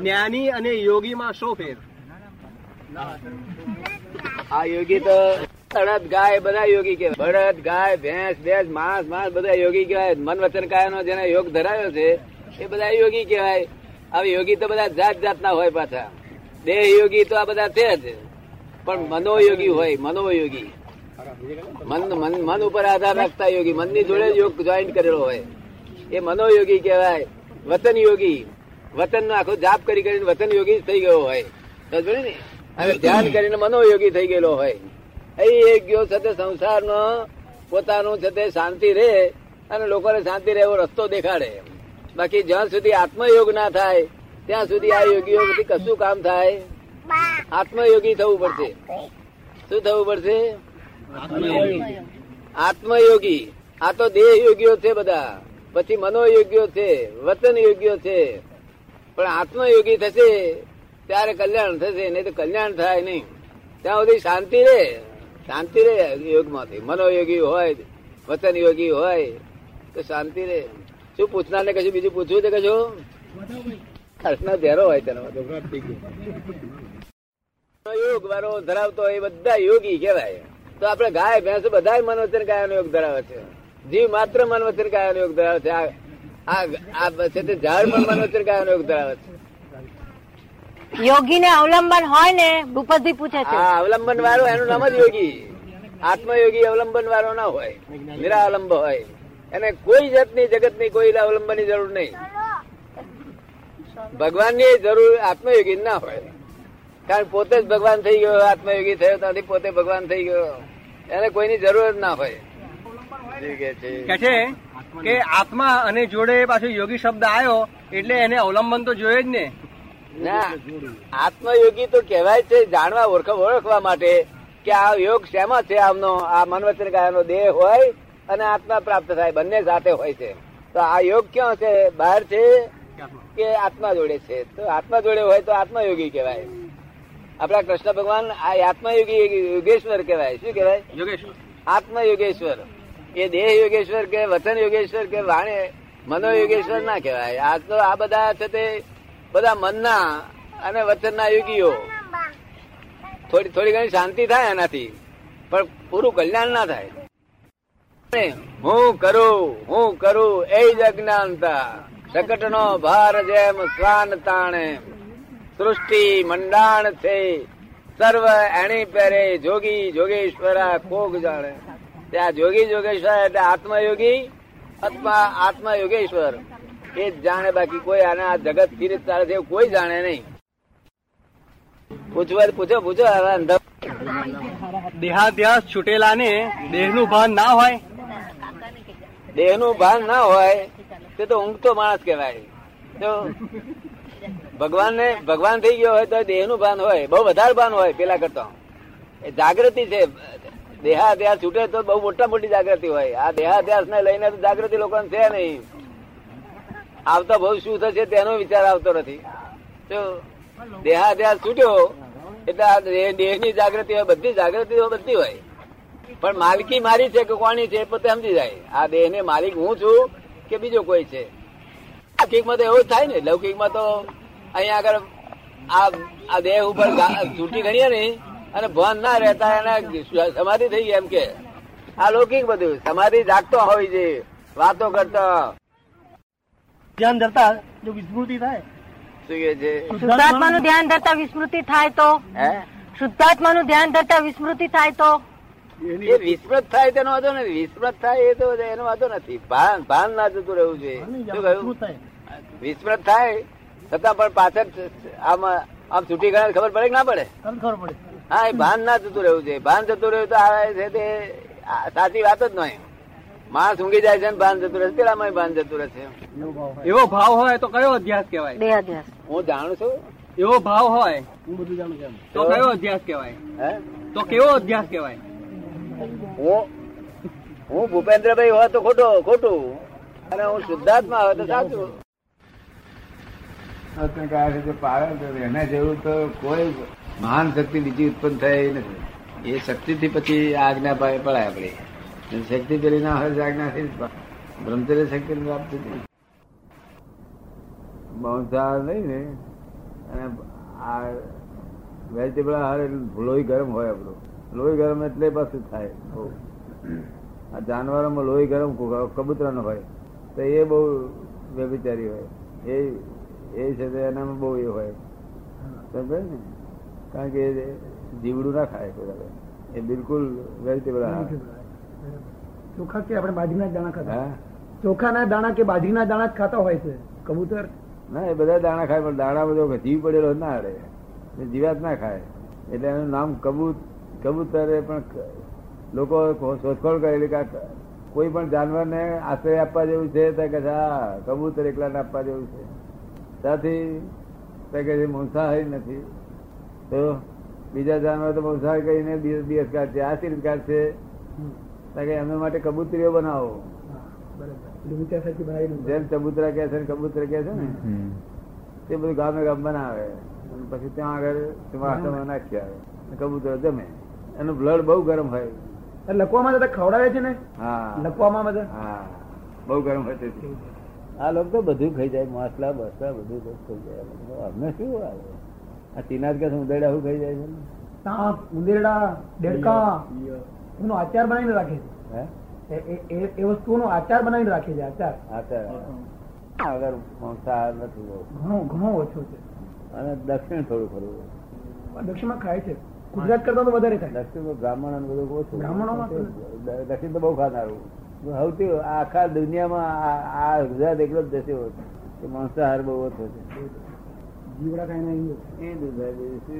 જ્ઞાની અને યોગીમાં શો ફેર? આ યોગી તો બળદ ગાય બધા યોગી કહેવાય. બળદ, ગાય, ભેંસ ભેંસ માંસ માંસ બધા યોગી કહેવાય. મન વચન કાયનો જેને યોગ ધરાવ્યો છે, એ બધા યોગી કહેવાય. હવે યોગી તો બધા જાત જાતના હોય પાછા. દેહ યોગી તો આ બધા છે જ. પણ મનોયોગી હોય, મનોયોગી. મન મન મન ઉપર આધાર રાખતા યોગી. મનની જોડે યોગ જોઈન્ટ કરેલો હોય. એ મનોયોગી કહેવાય. વતન યોગી વતન નો આખો જાપ કરી કરીને વતન યોગી થઈ ગયો હોય. ને? હવે ધ્યાન કરીને મનોયોગી થઈ ગયેલો હોય. એ એક ગયો છે તે સંસારનો પોતાનું છે તે શાંતિ રહે અને લોકોને શાંતિ રહે એવો રસ્તો દેખાડે બાકી જ્યાં સુધી આત્મયોગ ના થાય ત્યાં સુધી આ યોગીઓ કશું કામ થાય? આત્મયોગી થવું પડશે. શું થવું પડશે? આત્મયોગી. આ તો દેહ યોગીઓ છે બધા. પછી મનોયોગીઓ છે વતન યોગીઓ છે. પણ આત્મયોગી થશે, ત્યારે કલ્યાણ થશે, નહીં તો કલ્યાણ થાય નહીં. ત્યાં સુધી શાંતિ રે શાંતિ રે યોગમાંથી. મનોયોગી હોય વતન યોગી હોય, તો શાંતિ રે શું પૂછનાર ને કશું બીજું પૂછવું છે કશું? કૃષ્ણ ધેરો હોય તેનો યોગ વાળો ધરાવતો એ બધા યોગી કહેવાય. તો આપણે ગાય, ભેંસ બધા મનવચન ગાયનો યોગ ધરાવે છે. જીવ માત્ર મનવચન ગાયનો યોગ ધરાવે છે. આ છે તે ઝાડ પણ યોગ ધરાવે છે? યોગી ને અવલંબન હોય ને ભૂપતભાઈ પૂછે છે. અવલંબન વાળો એનું નામ જ યોગી. આત્મયોગી અવલંબન વાળો ના હોય નિરાવલંબ હોય. એને કોઈ જાતની જગતની કોઈ અવલંબનની જરૂર નહીં. ભગવાનની જરૂર આત્મયોગી ના હોય. કારણ પોતે જ ભગવાન થઈ ગયો આત્મયોગી થયો ત્યાંથી પોતે ભગવાન થઈ ગયો. એને કોઈની જરૂર જ ના હોય. કે છે? કે આત્મા અને જોડે પાછો યોગી શબ્દ આવ્યો એટલે એને અવલંબન તો જોઈએ જ ને. ના આત્મયોગી તો કહેવાય છે જાણવા ઓળખ ઓળખવા માટે કે આ યોગ શેમાં છે આમનો? આ મનવચન કાયાનો દેહ હોય અને આત્મા પ્રાપ્ત થાય બંને સાથે હોય છે. તો આ યોગ ક્યાં છે? બહાર છે કે આત્મા જોડે છે? તો આત્મા જોડે હોય તો આત્મયોગી કહેવાય. આપણા કૃષ્ણ ભગવાન આ આત્મયોગી યોગેશ્વર કહેવાય. શું કહેવાય? યોગેશ્વર. આત્મયોગેશ્વર. યોગેશ્વર એ દેહ યોગેશ્વર કે વચન યોગેશ્વર કે વાણે, મનો યોગેશ્વર ના કહેવાય. આ તો આ બધા છે તે બધા મનના અને વચનના યોગીઓ. થોડી થોડી ઘણી શાંતિ થાય એનાથી પણ પૂરું કલ્યાણ ના થાય. હું કરું હું કરું એ જ અજ્ઞાનતા. શકટનો ભાર જેમ સ્વાન તાણે. સૃષ્ટિ મંડાણ છે. સર્વ એણી પહેરે જોગી જોગેશ્વરા કોગ જાણે. ત્યાં જોગી જોગેશ્વર એટલે આત્મયોગી અથવા આત્મા યોગેશ્વર એ જ જાણે બાકી કોઈ આને આ જગતથી ચાલે છે કોઈ જાણે નહીં. પૂછવા પૂછો પૂછો દેહાધ્યાસ છૂટેલા ને દેહનું ભાન ના હોય. દેહનું ભાન ના હોય તે તો ઊંઘતો માણસ કહેવાય. તો ભગવાન ને ભગવાન થઈ ગયો હોય તો દેહનું ભાન હોય બહુ વધારે ભાન હોય પેલા કરતા. એ જાગૃતિ છે. દેહાધ્યાસ છૂટે તો બહુ મોટા મોટી જાગૃતિ હોય. આ દેહાધ્યાસ ને લઈને તો જાગૃતિ લોકોને છે નહીં. આવતા બહુ શું થશે તેનો વિચાર આવતો નથી. તો દેહાધ્યાસ છૂટ્યો એટલે આ દેહ- દેહની જાગૃતિ હોય, બધી જાગૃતિ બધી હોય. પણ માલકી મારી છે કે કોની છે એ પોતે સમજી જાય. આ દેહ ને માલિક હું છું કે બીજો કોઈ છે? લૌકિકમાં તો એવું થાય ને. લૌકિકમાં તો અહીંયા આગળ આ દેહ ઉપર છૂટી ગણીએ ને અને ભાન ના રહેતા એને સમાધિ થઈ ગઈ એમ કે. આ લૌકિક બધું સમાધિ જાગતો હોય છે વાતો કરતો. ધ્યાન ધરતા જો વિસ્મૃતિ થાય. શું કે છે? શુદ્ધાત્માનું ધ્યાન ધરતા વિસ્મૃતિ થાય તો? હે? શુદ્ધાત્માનું ધ્યાન ધરતા વિસ્મૃતિ થાય તો? એ વિસ્મૃત થાય તેનો વાંધો નથી. વિસ્મૃત થાય એ તો એનો વાંધો નથી. ભાન ભાન ના જતું રહેવું છે શું કહ્યું? વિસ્મૃત થાય છતાં પણ પાછળ આમ આમ છૂટી ગયા ખબર પડે કે ના પડે? ખબર પડે. હા એ ભાન ના જતું રહેવું છે ભાન જતું રહ્યું તો આવે છે તે સાચી વાત જ નહીં માણસ ઊંઘી જાય છે ને ભાન જતું રહેશે પેલામાં ભાન જતું રહે છે. એવો ભાવ હોય તો કયો અભ્યાસ કહેવાય? દેહાધ્યાસ હું જાણું છું. એવો ભાવ હોય હું બધું જાણું છું તો કયો અધ્યાસ કહેવાય? હે? તો કેવો અભ્યાસ કહેવાય? હું હું ભૂપેન્દ્રભાઈ હોય તો ખોટો ખોટું. અને હું શુદ્ધાત્મા હોય તો સાચું. એના જેવું તો કોઈ મહાન શક્તિ બીજી ઉત્પન્ન થઈ નથી. એ શક્તિથી પછી આજ્ઞા પાડે પડાય આપડે શક્તિ પેલી ના હોય આજ્ઞા જ બ્રહ્મચર્ય શક્તિ પ્રાપ્ત થતી માંસાહાર નહીં ને. અને આ વેજીટેબલ આહાર લોહી ગરમ હોય આપણું. લોહી ગરમ એટલે પાછું થાય. આ જાનવરોમાં લોહી ગરમ કબૂતરા નો હોય. તો એ બહુ વ્યભિચારી હોય. એ એ છે એનામાં બહુ એ હોય. સમજે ને? કારણ કે જીવડું ના ખાય કોઈ એ બિલકુલ વેજીટેબલ ચોખા કે આપણે બાજરીના દાણા ખાતા? ચોખાના દાણા કે બાજરીના દાણા જ ખાતા હોય છે? કબૂતર? ના એ બધા દાણા ખાય પણ દાણા બધો જીવ પડેલો ના અડે એ જીવાત ના ખાય. એટલે એનું નામ કબૂત કબૂતરે પણ લોકો શોધખોળ કરેલી કે કોઈ પણ જાનવરને આશ્રય આપવા જેવું છે તો કે હા કબૂતર એકલાને આપવા જેવું છે. ત્યાંથી કે માંસાહારી નથી. તો બીજા જાનવર તો માંસાહારી કરીને દિવસ દિવસ કાઢશે. આ સી કાઢશે? કે એમના માટે કબૂતરીઓ બનાવો. જેમ ચબૂતરા કે છે ને કે છે ને તે બધું ગામે ગામ બનાવે. અને પછી ત્યાં આગળ વાસણમાં નાખી આવે. કબૂતરો કબૂતર જમે. એનું બ્લડ બહુ ગરમ હોય. લકવામાં બધા ખવડાવે છે ને? હા. લકવામાં બધા? હા. બહુ ગરમ હોય તેથી. આ લોકો તો બધું ખાઈ જાય. માસલા બસલા બધું તો ખાઈ જાય. અમને શું આવે? આ ચીના કે ઉંદરડા શું ખાઈ જાય છે? સાપ ઉંદેરડા દેડકા એનો આચાર બનાવીને રાખે છે. એ- એ- એ- એ વસ્તુઓનો આચાર બનાવીને રાખે છે આચાર. આચાર. અગર માંસાહાર નથી ઘણો ઘણો ઓછો છે. અને દક્ષિણ થોડું ખરું. દક્ષિણમાં ખાય છે. ગુજરાત કરતા તો વધારે ખાય. દક્ષિણ તો બ્રાહ્મણ અને બધું ઓછું. બ્રાહ્મણોમાં દક્ષિણ તો બહુ ખાનારું. સૌથી આખા દુનિયામાં આ- આ ગુજરાત એકલો જ દેશ એવો છે. કે માંસાહાર બહુ ઓછો છે. જીવડા ખાઈને અહીં એ દુધાય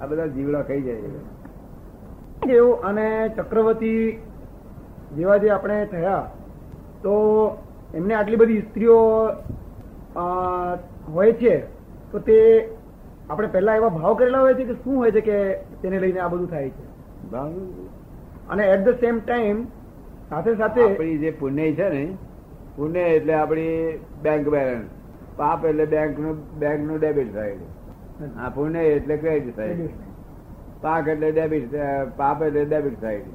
આ બધા જીવડા ખાઈ જાય દેવ અને ચક્રવર્તી જેવા જે આપણે થયા તો એમને આટલી બધી સ્ત્રીઓ હોય છે તો તે આપણે પહેલા એવા ભાવ કરેલા હોય છે કે શું હોય છે કે તેને લઈને આ બધું થાય છે? અને એટ ધ સેમ ટાઈમ સાથે સાથે આપણી જે પુણ્ય છે ને પુણ્ય એટલે આપણી બેંક બેલેન્સ પાપ એટલે બેંકનું બેંકનું ડેબિટ સાઈડ આ પુણ્ય એટલે ક્રેડિટ સાઈડ પાક એટલે ડેબિટ પાપ એટલે ડેબિટ સાઈડ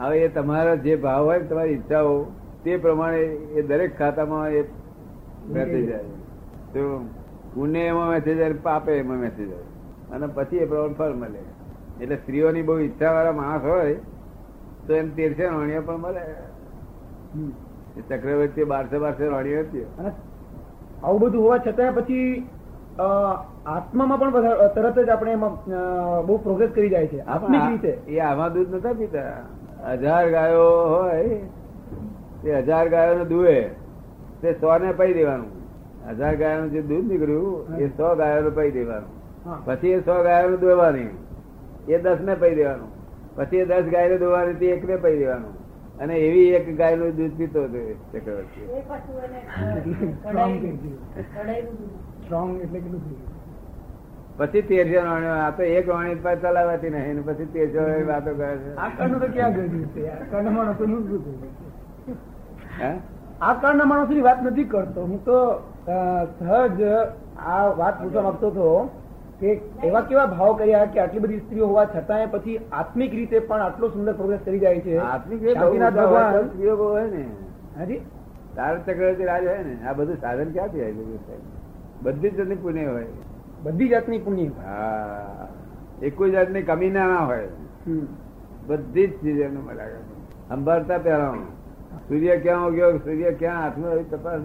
હવે એ તમારા જે ભાવ હોય તમારી ઈચ્છાઓ તે પ્રમાણે એ દરેક ખાતામાં એ મેસેજ આવે. તો પુણ્ય એમાં મેસેજ આવે પાપે એમાં મેસેજ આવે. અને પછી એ પ્રમાણે ફળ મળે. એટલે સ્ત્રીઓની બહુ ઈચ્છા વાળા માણસ હોય તો એમ તેરસે રાણીઓ પણ મળે. ચક્રવર્તી બારસે બારસે રાણીઓ હતી. આવું બધું હોવા છતાં પછી આત્મામાં પણ તરત જ આપણે એમાં બહુ પ્રોગ્રેસ કરી જાય છે. આત્મિક રીતે. એ આમાં દૂધ નતા પીતા. હજાર ગાયો હોય તે હજાર ગાયો નું દુવે તે સો ને પાઈ દેવાનું. હજાર ગાયો નું જે દૂધ નીકળ્યું એ સો ગાયો નું પાઈ દેવાનું. પછી એ સો ગાયો નું દોવાની એ દસ ને પાઈ દેવાનું. પછી એ દસ ગાય ને દોવાની તે એક ને પાઈ દેવાનું. અને એવી એક ગાયનું દૂધ પીતો હતો ચક્રવર્તી પછી તેરસો આ તો એક વાણી પર ચલાવાતી નહીં ને પછી તેરસો વાતો કરે છે. આ કર્ણ તો ક્યાં ગયું છે યાર કર્ણ થયું? હે? આ કર્ણ માણસોની વાત નથી કરતો. હું તો સહજ આ વાત પૂછવા માંગતો હતો. કે એવા કેવા ભાવ કર્યા કે આટલી બધી સ્ત્રીઓ હોવા છતાંય પછી આત્મિક રીતે પણ આટલો સુંદર પ્રોગ્રેસ કરી જાય છે? આત્મિક હોય સ્ત્રીઓ હોય ને. હાજી? તાર ચક્રવર્તી રાજ હોય ને આ બધું સાધન ક્યાંથી આવી ગયું બધી જ જાતની પુણ્ય હોય. બધી જાતની પુણ્ય હા એક કોઈ જાતની કમી ના ના હોય. બધી જ ચીજ એમને સંભાળતા પહેલા સૂર્ય ક્યાં ઉગ્યો સૂર્ય ક્યાં હાથમાં તપાસ.